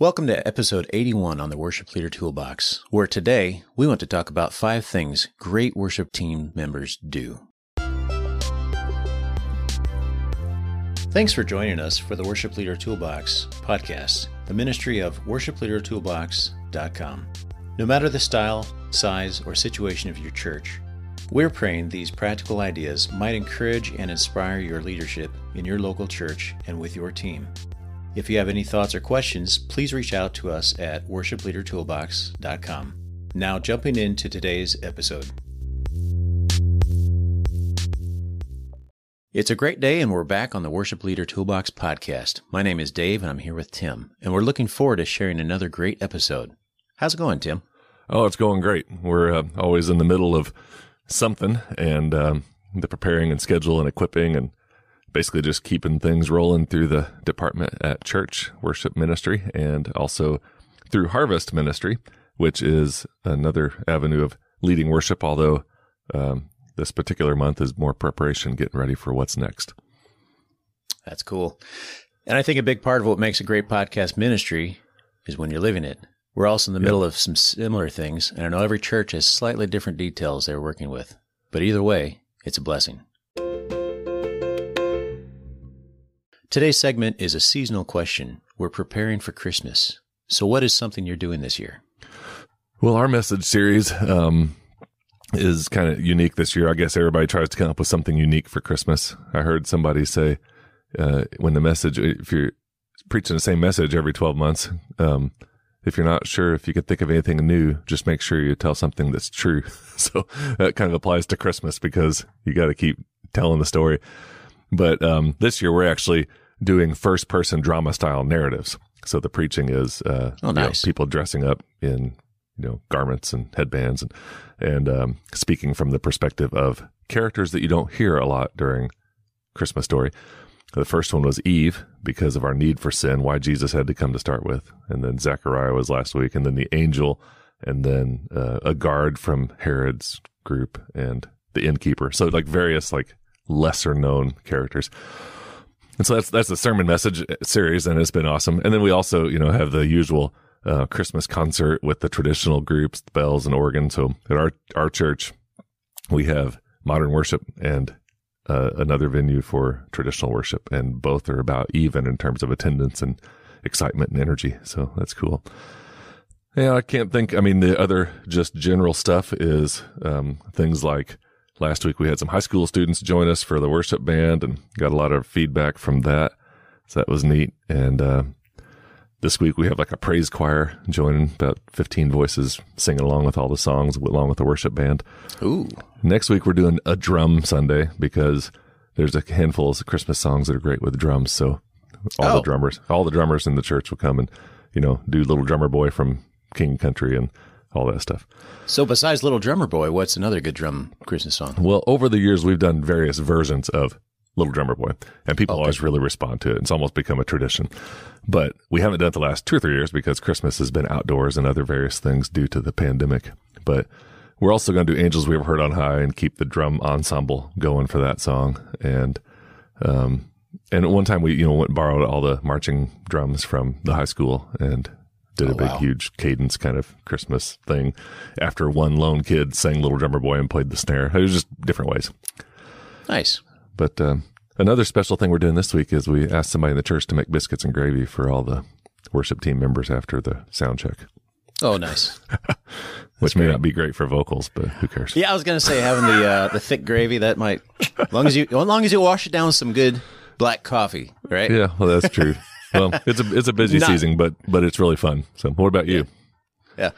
Welcome to episode 81 on the Worship Leader Toolbox, where today we want to talk about five things great worship team members do. Thanks for joining us for the Worship Leader Toolbox podcast, the ministry of worshipleadertoolbox.com. No matter the style, size, or situation of your church, we're praying these practical ideas might encourage and inspire your leadership in your local church and with your team. If you have any thoughts or questions, please reach out to us at worshipleadertoolbox.com. Now, jumping into today's episode. It's a great day, and we're back on the Worship Leader Toolbox podcast. My name is Dave, and I'm here with Tim, and we're looking forward to sharing another great episode. How's it going, Tim? Oh, it's going great. We're uh, always in the middle of something, and um, the preparing and schedule and equipping and basically just keeping things rolling through the department at church worship ministry and also through harvest ministry, which is another avenue of leading worship. Although um, this particular month is more preparation, getting ready for what's next. That's cool. And I think a big part of what makes a great podcast ministry is when you're living it. We're also in the yep. middle of some similar things, and I know every church has slightly different details they're working with. But either way, it's a blessing. Today's segment is a seasonal question. We're preparing for Christmas. So, what is something you're doing this year? Well, our message series um, is kind of unique this year. I guess everybody tries to come up with something unique for Christmas. I heard somebody say uh, when the message, if you're preaching the same message every 12 months, um, if you're not sure if you can think of anything new, just make sure you tell something that's true. so that kind of applies to Christmas because you got to keep telling the story. But um, this year we're actually doing first person drama style narratives. So the preaching is uh, oh, nice. you know, people dressing up in you know garments and headbands and and um, speaking from the perspective of characters that you don't hear a lot during Christmas story. The first one was Eve because of our need for sin, why Jesus had to come to start with, and then Zechariah was last week, and then the angel, and then uh, a guard from Herod's group, and the innkeeper. So like various like lesser known characters. And so that's that's the sermon message series, and it's been awesome. And then we also, you know, have the usual uh, Christmas concert with the traditional groups, the bells and organ. So at our our church, we have modern worship and uh, another venue for traditional worship, and both are about even in terms of attendance and excitement and energy. So that's cool. Yeah, I can't think. I mean, the other just general stuff is um, things like Last week we had some high school students join us for the worship band and got a lot of feedback from that. So that was neat. And, uh, this week we have like a praise choir joining about 15 voices singing along with all the songs along with the worship band. Ooh. Next week we're doing a drum Sunday because there's a handful of Christmas songs that are great with drums. So all oh. the drummers, all the drummers in the church will come and, you know, do little drummer boy from King Country and all that stuff. So, besides Little Drummer Boy, what's another good drum Christmas song? Well, over the years, we've done various versions of Little Drummer Boy, and people okay. always really respond to it. It's almost become a tradition. But we haven't done it the last two or three years because Christmas has been outdoors and other various things due to the pandemic. But we're also going to do Angels We Have Heard on High and keep the drum ensemble going for that song. And, um, and at one time we, you know, went and borrowed all the marching drums from the high school and did oh, a big, wow. huge cadence kind of Christmas thing after one lone kid sang Little Drummer Boy and played the snare. It was just different ways. Nice. But um, another special thing we're doing this week is we asked somebody in the church to make biscuits and gravy for all the worship team members after the sound check. Oh, nice. Which may not be great for vocals, but who cares? Yeah, I was gonna say having the uh, the thick gravy that might, as long as you, as long as you wash it down with some good black coffee, right? Yeah, well, that's true well, it's a it's a busy Not, season, but but it's really fun. So, what about you? Yeah,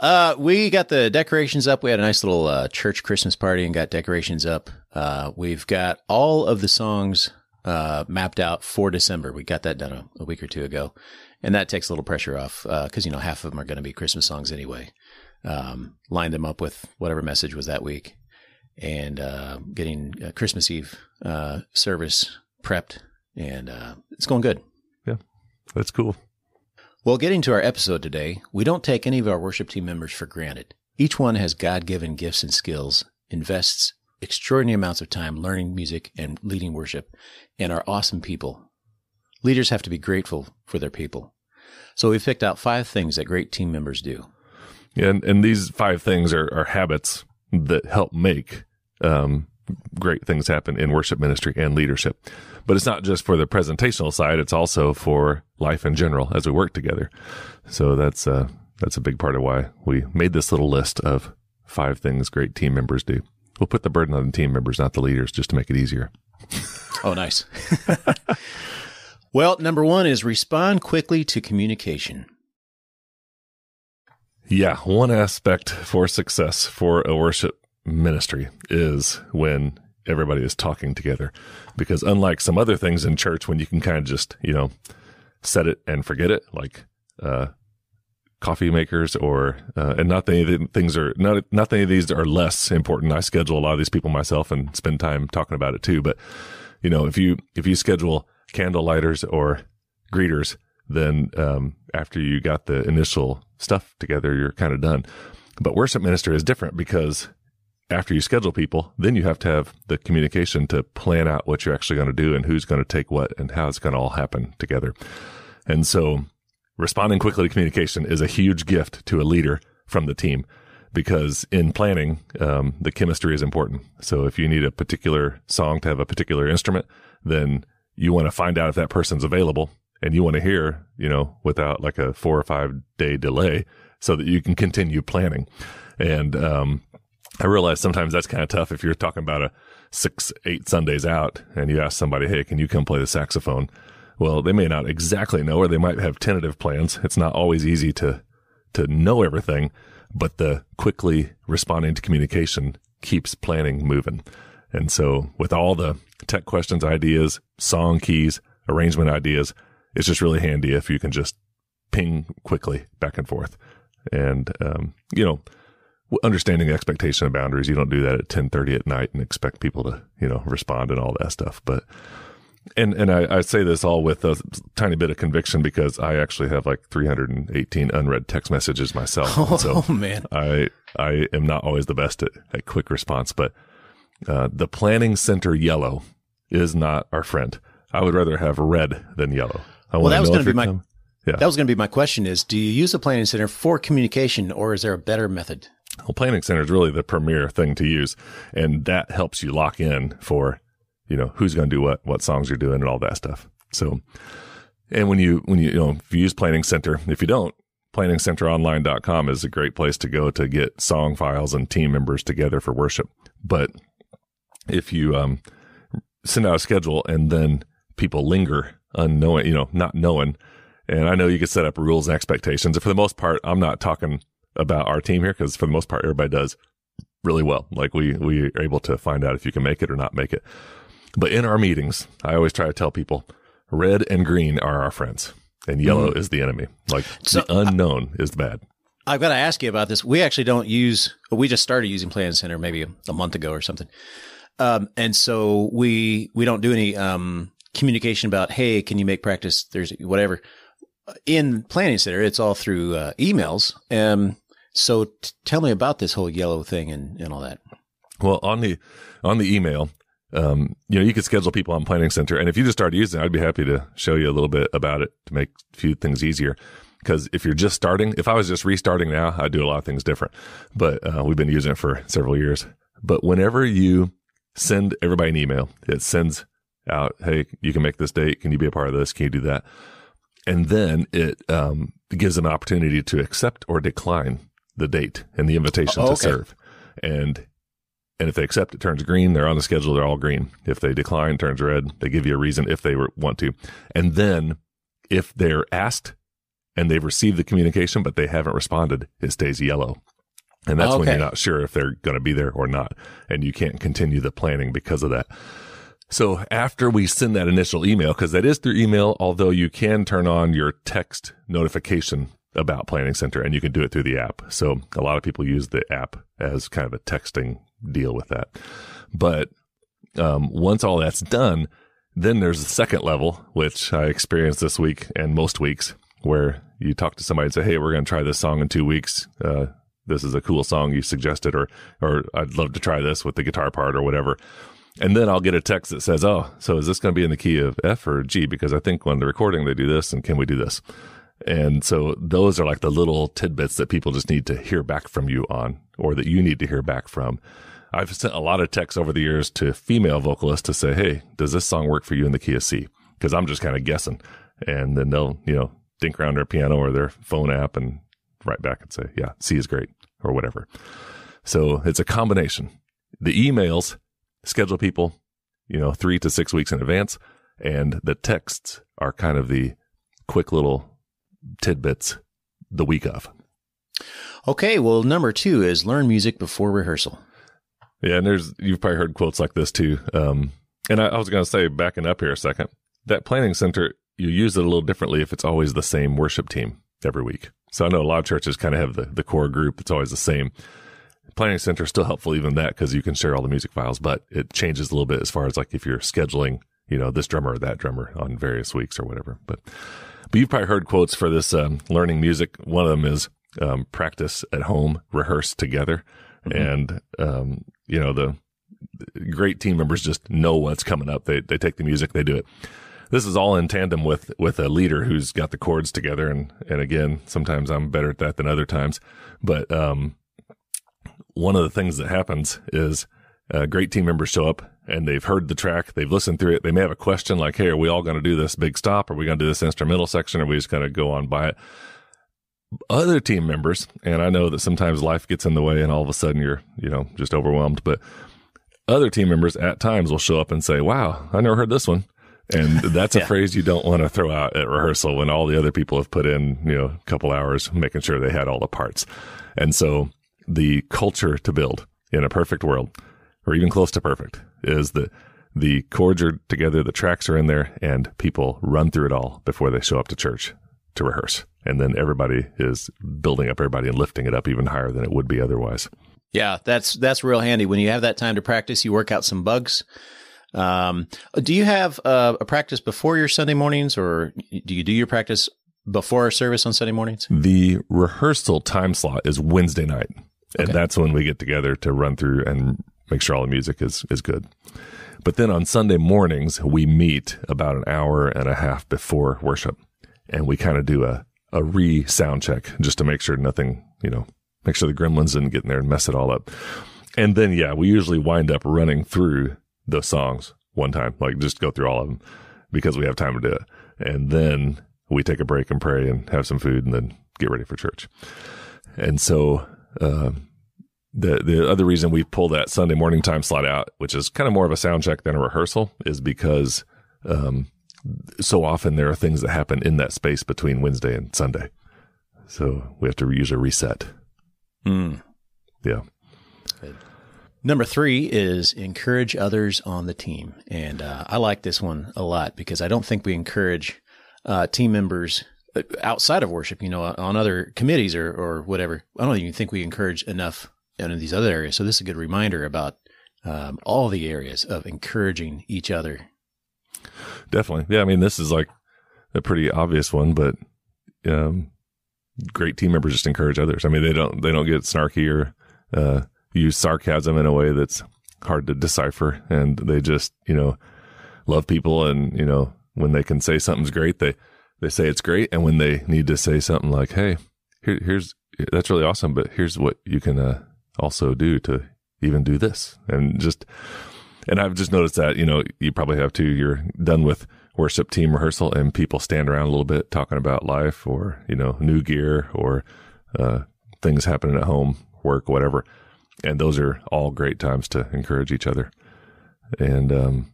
uh, we got the decorations up. We had a nice little uh, church Christmas party and got decorations up. Uh, we've got all of the songs uh, mapped out for December. We got that done a, a, week or two ago, and that takes a little pressure off because uh, you know half of them are going to be Christmas songs anyway. Um, lined them up with whatever message was that week, and uh, getting Christmas Eve service prepped, and it's going good. That's cool. Well, getting to our episode today, we don't take any of our worship team members for granted. Each one has God given gifts and skills, invests extraordinary amounts of time learning music and leading worship, and are awesome people. Leaders have to be grateful for their people. So we've picked out five things that great team members do. And and these five things are, are habits that help make um, great things happen in worship ministry and leadership. But it's not just for the presentational side; it's also for life in general as we work together. So that's uh, that's a big part of why we made this little list of five things great team members do. We'll put the burden on the team members, not the leaders, just to make it easier. Oh, nice. well, number one is respond quickly to communication. Yeah, one aspect for success for a worship ministry is when everybody is talking together. Because unlike some other things in church, when you can kind of just, you know, set it and forget it, like, uh, coffee makers or, uh, and not that any of things are, not, not that of these are less important. I schedule a lot of these people myself and spend time talking about it too. But, you know, if you, if you schedule candle lighters or greeters, then, um, after you got the initial stuff together, you're kind of done. But worship minister is different because after you schedule people, then you have to have the communication to plan out what you're actually going to do and who's going to take what and how it's going to all happen together. And so responding quickly to communication is a huge gift to a leader from the team because in planning, um, the chemistry is important. So if you need a particular song to have a particular instrument, then you want to find out if that person's available and you want to hear, you know, without like a four or five day delay so that you can continue planning. And, um, I realize sometimes that's kind of tough if you're talking about a six, eight Sundays out and you ask somebody, Hey, can you come play the saxophone? Well, they may not exactly know, or they might have tentative plans. It's not always easy to, to know everything, but the quickly responding to communication keeps planning moving. And so with all the tech questions, ideas, song keys, arrangement ideas, it's just really handy if you can just ping quickly back and forth. And, um, you know, understanding the expectation of boundaries. You don't do that at 1030 at night and expect people to, you know, respond and all that stuff. But, and, and I, I say this all with a tiny bit of conviction because I actually have like 318 unread text messages myself. Oh, so man. I, I am not always the best at, at quick response, but, uh, the planning center yellow is not our friend. I would rather have red than yellow. I Well, that was going to be my Yeah. that was going to be my question: is do you use the planning center for communication, or is there a better method? Well, Planning Center is really the premier thing to use, and that helps you lock in for, you know, who's going to do what, what songs you're doing, and all that stuff. So, and when you when you you know if you use Planning Center, if you don't, PlanningCenterOnline.com is a great place to go to get song files and team members together for worship. But if you um, send out a schedule and then people linger unknowing, you know, not knowing. And I know you can set up rules and expectations. And for the most part, I'm not talking about our team here because for the most part, everybody does really well. Like we, we are able to find out if you can make it or not make it. But in our meetings, I always try to tell people red and green are our friends and yellow is the enemy. Like So, the unknown is bad. I've got to ask you about this. We actually don't use. We just started using Plan Center maybe a, a month ago or something, um, and so we we don't do any um, communication about hey, can you make practice There's whatever. In Planning Center, it's all through uh, emails. Um, so t- tell me about this whole yellow thing and, and all that. Well, on the on the email, um, you know, you could schedule people on Planning Center, and if you just started using it, I'd be happy to show you a little bit about it to make a few things easier. Because if you're just starting, if I was just restarting now, I'd do a lot of things different. But uh, we've been using it for several years. But whenever you send everybody an email, it sends out, "Hey, you can make this date. Can you be a part of this? Can you do that?" And then it um, gives an opportunity to accept or decline the date and the invitation Oh, to okay. serve. And and if they accept, it turns green. They're on the schedule. They're all green. If they decline, it turns red. They give you a reason if they want to. And then if they're asked and they've received the communication, but they haven't responded, it stays yellow. And that's when you're not sure if they're going to be there or not. And you can't continue the planning because of that. So after we send that initial email, because that is through email, although you can turn on your text notification about Planning Center and you can do it through the app. So a lot of people use the app as kind of a texting deal with that. But um, once all that's done, then there's a second level, which I experienced this week and most weeks, where you talk to somebody and say, "Hey, we're going to try this song in two weeks. Uh, this is a cool song you suggested, or or I'd love to try this with the guitar part or whatever." And then I'll get a text that says, "Oh, so is this going to be in the key of F or G? Because I think when the recording they do this, and can we do this?" And so those are like the little tidbits that people just need to hear back from you on, or that you need to hear back from. I've sent a lot of texts over the years to female vocalists to say, Hey, does this song work for you in the key of C? Cause I'm just kind of guessing. And then they'll, you know, dink around their piano or their phone app and write back and say, yeah, C is great or whatever. So it's a combination. The emails schedule people, you know, three to six weeks in advance. And the texts are kind of the quick little tidbits the week of. Okay. Well, number two is learn music before rehearsal. Yeah. And there's, you've probably heard quotes like this too. Um, and I, I was going to say, backing up here a second, that planning center, you use it a little differently if it's always the same worship team every week. So I know a lot of churches kind of have the, the core group that's always the same. Planning Center is still helpful even that because you can share all the music files, but it changes a little bit as far as like if you're scheduling, you know, this drummer or that drummer on various weeks or whatever. But but you've probably heard quotes for this um, learning music. One of them is um, practice at home, rehearse together, mm-hmm. and um, you know the great team members just know what's coming up. They they take the music, they do it this is all in tandem with with a leader who's got the chords together and and again sometimes i'm better at that than other times but um one of the things that happens is uh, great team members show up and they've heard the track they've listened through it they may have a question like hey are we all going to do this big stop? Are we going to do this instrumental section? Or are we just going to go on by it? Other team members and i know that sometimes life gets in the way and all of a sudden you're you know just overwhelmed but other team members at times will show up and say wow i never heard this one. And that's a phrase you don't want to throw out at rehearsal when all the other people have put in, you know, a couple hours making sure they had all the parts. And so the culture to build in a perfect world, or even close to perfect, is that the chords are together, the tracks are in there, and people run through it all before they show up to church to rehearse. And then everybody is building up everybody and lifting it up even higher than it would be otherwise. Yeah, that's that's real handy. When you have that time to practice, you work out some bugs um, do you have uh, a practice before your Sunday mornings, or do you do your practice before our service on Sunday mornings? The rehearsal time slot is Wednesday night, and okay. that's when we get together to run through and make sure all the music is is good. But then on Sunday mornings, we meet about an hour and a half before worship, and we kind of do a a re sound check just to make sure nothing, you know, make sure the gremlins didn't get in there and mess it all up. And then, yeah, we usually wind up running through the songs one time, like just go through all of them because we have time to do it. And then we take a break and pray and have some food and then get ready for church. And so, uh, the the other reason we pull that Sunday morning time slot out, which is kind of more of a sound check than a rehearsal, is because um, so often there are things that happen in that space between Wednesday and Sunday, so we have to use a reset. Mm. Yeah. Good. Number three is encourage others on the team. And uh, I like this one a lot because I don't think we encourage uh, team members uh, outside of worship, you know, on other committees or, or whatever. I don't even think we encourage enough in these other areas. So this is a good reminder about um, all the areas of encouraging each other. Definitely. Yeah. I mean, this is like a pretty obvious one, but um, great team members just encourage others. I mean, they don't, they don't get snarky or, uh, use sarcasm in a way that's hard to decipher. And they just, you know, love people. And, you know, when they can say something's great, they, they say it's great. And when they need to say something like, Hey, here, here's, that's really awesome, but here's what you can uh, also do to even do this. And just, and I've just noticed that, you know, you probably have too. You're done with worship team rehearsal and people stand around a little bit talking about life or, you know, new gear or, uh, things happening at home, work, whatever and those are all great times to encourage each other. And um,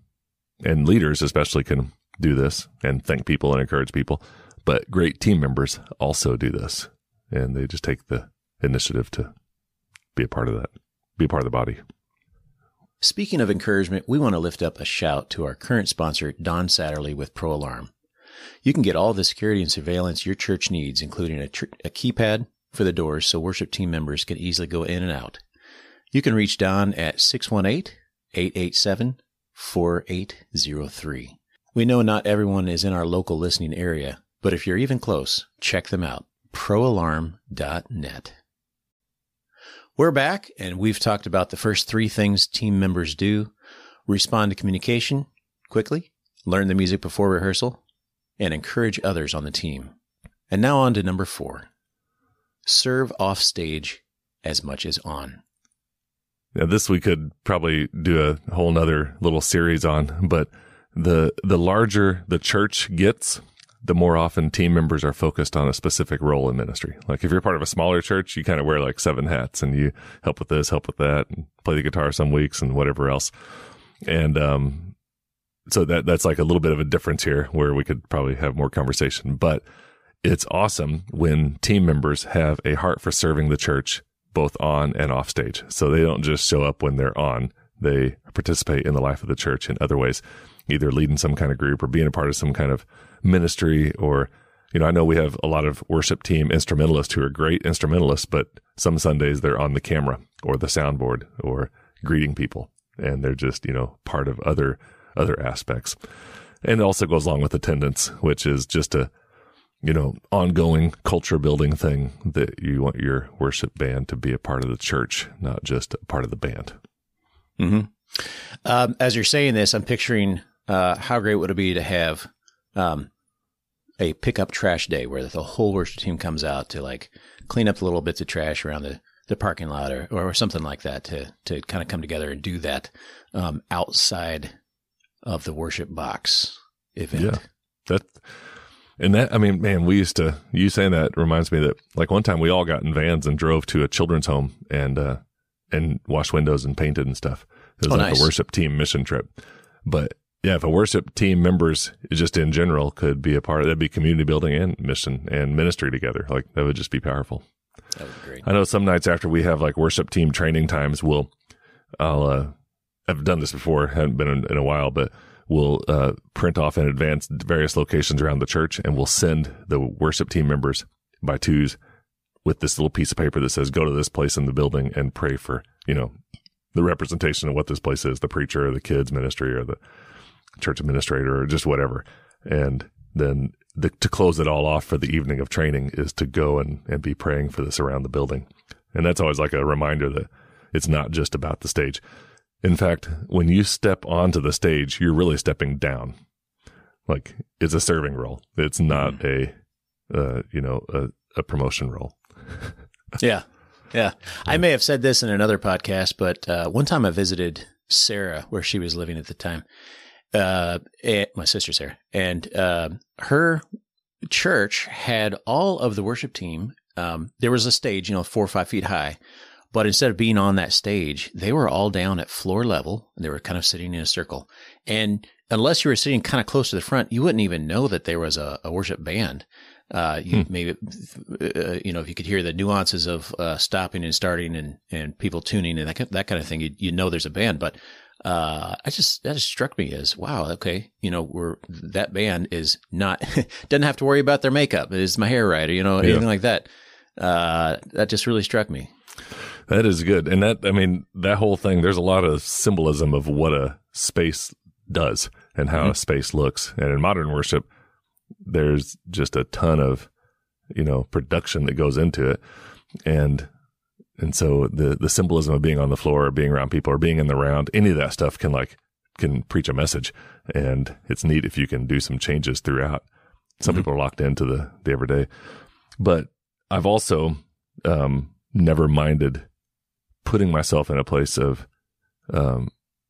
and leaders especially can do this and thank people and encourage people. But great team members also do this, and they just take the initiative to be a part of that, be a part of the body. Speaking of encouragement, we want to lift up a shout to our current sponsor, Don Satterley with Pro Alarm. You can get all the security and surveillance your church needs, including a, tr- a keypad for the doors so worship team members can easily go in and out. You can reach Don at 618 887 4803. We know not everyone is in our local listening area, but if you're even close, check them out. ProAlarm.net. We're back, and we've talked about the first three things team members do respond to communication quickly, learn the music before rehearsal, and encourage others on the team. And now on to number four serve off stage as much as on. Now, this we could probably do a whole nother little series on, but the the larger the church gets, the more often team members are focused on a specific role in ministry. Like if you're part of a smaller church, you kind of wear like seven hats and you help with this, help with that, and play the guitar some weeks and whatever else. And um, so that that's like a little bit of a difference here where we could probably have more conversation. But it's awesome when team members have a heart for serving the church both on and off stage. So they don't just show up when they're on. They participate in the life of the church in other ways, either leading some kind of group or being a part of some kind of ministry or you know, I know we have a lot of worship team instrumentalists who are great instrumentalists, but some Sundays they're on the camera or the soundboard or greeting people and they're just, you know, part of other other aspects. And it also goes along with attendance, which is just a you know, ongoing culture building thing that you want your worship band to be a part of the church, not just a part of the band. Mm-hmm. Um, as you're saying this, I'm picturing uh, how great would it be to have um, a pickup trash day where the whole worship team comes out to like clean up the little bits of trash around the, the parking lot or, or something like that to, to kind of come together and do that um, outside of the worship box event. Yeah. That, and that, I mean, man, we used to, you saying that reminds me that like one time we all got in vans and drove to a children's home and, uh, and washed windows and painted and stuff. It was Oh, like nice. a worship team mission trip. But yeah, if a worship team members just in general could be a part of that'd be community building and mission and ministry together. Like that would just be powerful. That would be great. I know some nights after we have like worship team training times, we'll, I'll, uh, I've done this before, haven't been in, in a while, but we'll, uh, print off in advance various locations around the church and we'll send the worship team members by twos with this little piece of paper that says, go to this place in the building and pray for, you know, the representation of what this place is, the preacher or the kids ministry or the church administrator or just whatever. And then the, to close it all off for the evening of training is to go and, and be praying for this around the building. And that's always like a reminder that it's not just about the stage. In fact, when you step onto the stage, you're really stepping down. Like it's a serving role. It's not a, uh, you know, a, a promotion role. Yeah. Yeah. I may have said this in another podcast, but uh, one time I visited Sarah where she was living at the time, uh, eh, my sister's Sarah, and uh, her church had all of the worship team. Um, there was a stage, you know, four or five feet high, but instead of being on that stage, they were all down at floor level. And they were kind of sitting in a circle. And unless you were sitting kind of close to the front, you wouldn't even know that there was a, a worship band. Uh, you maybe, uh, you know, if you could hear the nuances of uh, stopping and starting and, and people tuning and that that kind of thing, you you know there's a band. But uh, I just that just struck me as wow, okay, you know, we're that band is not doesn't have to worry about their makeup. Is my hair right? Or, you know, anything like that. Uh, that just really struck me. That is good. And that, I mean, that whole thing, there's a lot of symbolism of what a space does and how a space looks. And in modern worship, there's just a ton of, you know, production that goes into it. And, and so the, the symbolism of being on the floor or being around people or being in the round, any of that stuff can like, can preach a message. And it's neat if you can do some changes throughout. Some people are locked into the, the everyday, but I've also, um, never minded putting myself in a place of, um,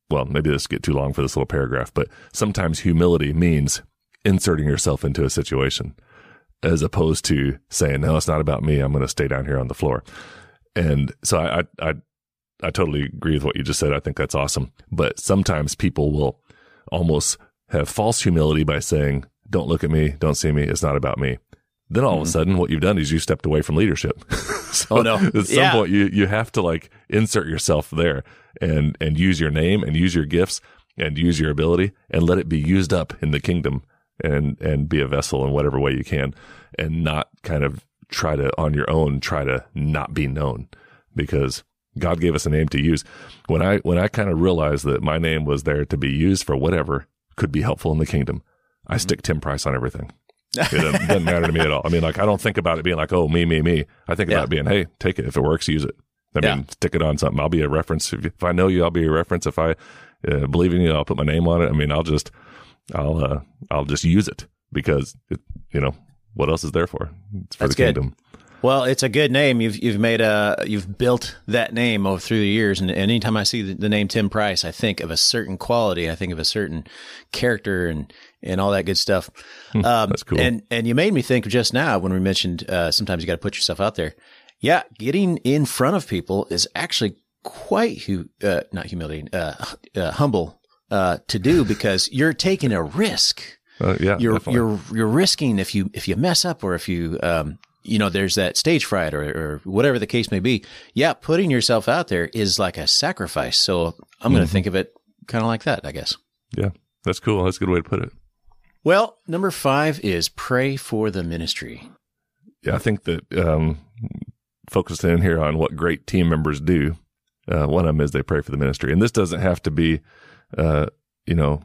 well, maybe this get too long for this little paragraph, but sometimes humility means inserting yourself into a situation as opposed to saying, no, it's not about me. I'm going to stay down here on the floor. And so I, I, I, I totally agree with what you just said. I think that's awesome. But sometimes people will almost have false humility by saying, don't look at me. Don't see me. It's not about me. Then all of a mm-hmm. sudden, what you've done is you stepped away from leadership. so Oh, no. At some Yeah. point, you you have to like insert yourself there and and use your name and use your gifts and use your ability and let it be used up in the kingdom and and be a vessel in whatever way you can and not kind of try to on your own try to not be known because God gave us a name to use. When I when I kind of realized that my name was there to be used for whatever could be helpful in the kingdom, I stick Tim Price on everything. It doesn't, doesn't matter to me at all. I mean, like I don't think about it being like, oh, me, me, me. I think Yeah. about it being, hey, take it if it works, use it. I Yeah. mean, stick it on something. I'll be a reference. If, if I know you, I'll be a reference. If I uh, believe in you, I'll put my name on it. I mean, I'll just, I'll, uh, I'll just use it because it, you know, what else is there for? It's for That's the good. kingdom. Well, it's a good name. You've you've made a you've built that name over through the years, and anytime I see the, the name Tim Price, I think of a certain quality. I think of a certain character and and all that good stuff. Um, That's cool. And and you made me think just now when we mentioned uh, sometimes you got to put yourself out there. Yeah, getting in front of people is actually quite hu- uh, not humiliating, uh, uh, humble uh, to do because you're taking a risk Uh, yeah, you're definitely. you're you're risking if you if you mess up or if you um you know there's that stage fright or or whatever the case may be yeah putting yourself out there is like a sacrifice so i'm going to think of it kind of like that i guess yeah, that's cool. That's a good way to put it. well number five is pray for the ministry Yeah, I think that um, focusing in here on what great team members do. Uh, one of them is they pray for the ministry, and this doesn't have to be, uh, you know,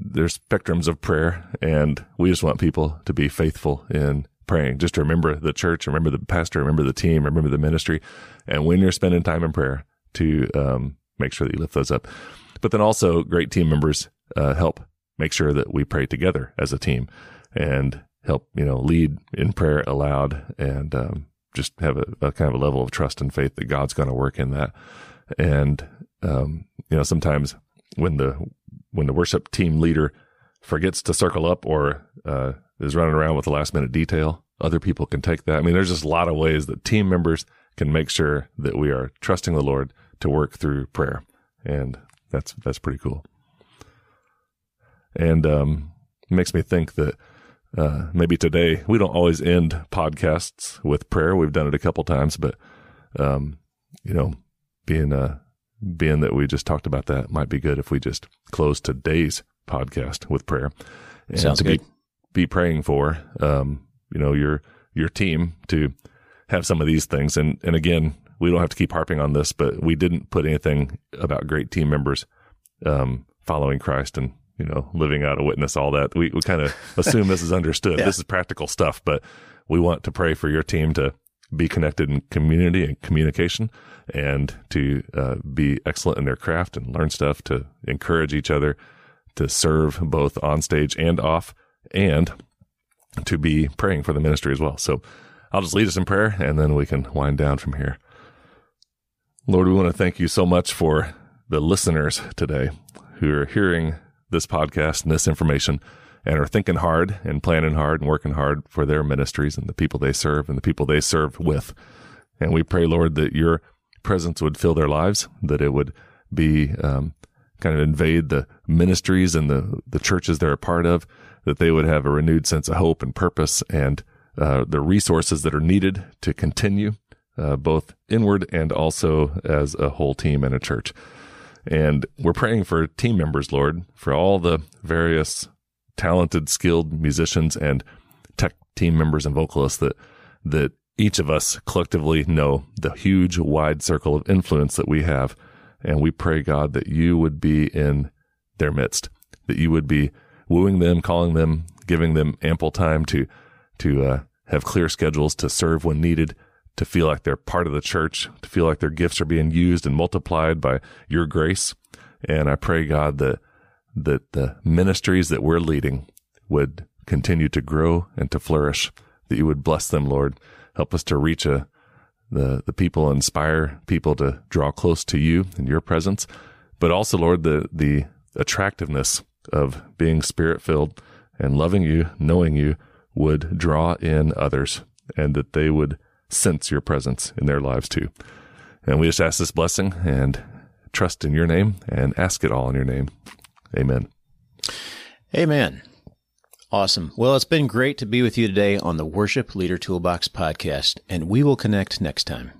there's spectrums of prayer, and we just want people to be faithful in praying. Just to remember the church, remember the pastor, remember the team, remember the ministry, and when you're spending time in prayer, to um, make sure that you lift those up. But then also, great team members uh, help make sure that we pray together as a team, and help you know lead in prayer aloud and um, just have a, a kind of a level of trust and faith that God's going to work in that. And um, you know sometimes when the when the worship team leader forgets to circle up or uh, is running around with the last minute detail, other people can take that. I mean, there's just a lot of ways that team members can make sure that we are trusting the Lord to work through prayer, and that's that's pretty cool. And um, makes me think that uh, maybe today we don't always end podcasts with prayer. We've done it a couple times, but um, you know, being uh, being that we just talked about that might be good if we just close today's podcast with prayer and Sounds to good. be be praying for um, you know your your team to have some of these things. And and again, we don't have to keep harping on this, but we didn't put anything about great team members um, following Christ and you know living out a witness, all that. We we kind of assume this is understood. Yeah. This is practical stuff, but we want to pray for your team to be connected in community and communication and to uh, be excellent in their craft and learn stuff to encourage each other to serve both on stage and off and to be praying for the ministry as well. So I'll just lead us in prayer and then we can wind down from here. Lord, we want to thank you so much for the listeners today who are hearing this podcast and this information and are thinking hard and planning hard and working hard for their ministries and the people they serve and the people they serve with. And we pray, Lord, that your presence would fill their lives, that it would be um, kind of invade the ministries and the, the churches they're a part of, that they would have a renewed sense of hope and purpose and uh, the resources that are needed to continue, uh, both inward and also as a whole team and a church. And we're praying for team members, Lord, for all the various talented, skilled musicians and tech team members and vocalists that that each of us collectively know the huge wide circle of influence that we have. And we pray, God, that you would be in their midst, that you would be wooing them, calling them, giving them ample time to to uh, have clear schedules to serve when needed, to feel like they're part of the church, to feel like their gifts are being used and multiplied by your grace. And I pray, God, that that the ministries that we're leading would continue to grow and to flourish, that you would bless them, Lord. Help us to reach a, the, the people, inspire people to draw close to you in your presence, but also, Lord, the, the attractiveness of being spirit filled and loving you, knowing you would draw in others and that they would sense your presence in their lives too. And we just ask this blessing and trust in your name and ask it all in your name. Amen. Amen. Awesome. Well, it's been great to be with you today on the Worship Leader Toolbox podcast, and we will connect next time.